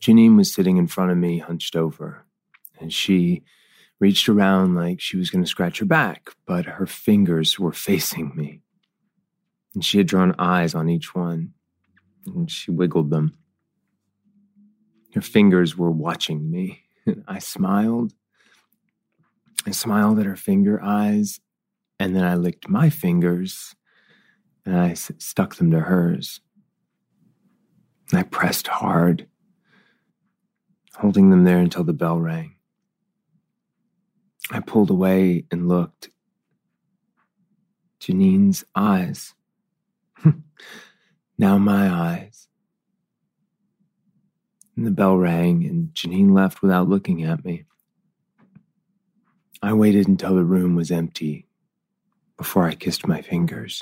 Janine was sitting in front of me, hunched over, and she reached around like she was going to scratch her back, but her fingers were facing me. And she had drawn eyes on each one, and she wiggled them. Her fingers were watching me. I smiled. I smiled at her finger eyes, and then I licked my fingers and I stuck them to hers. I pressed hard, holding them there until the bell rang. I pulled away and looked. Janine's eyes. now my eyes. And the bell rang, and Janine left without looking at me. I waited until the room was empty before I kissed my fingers.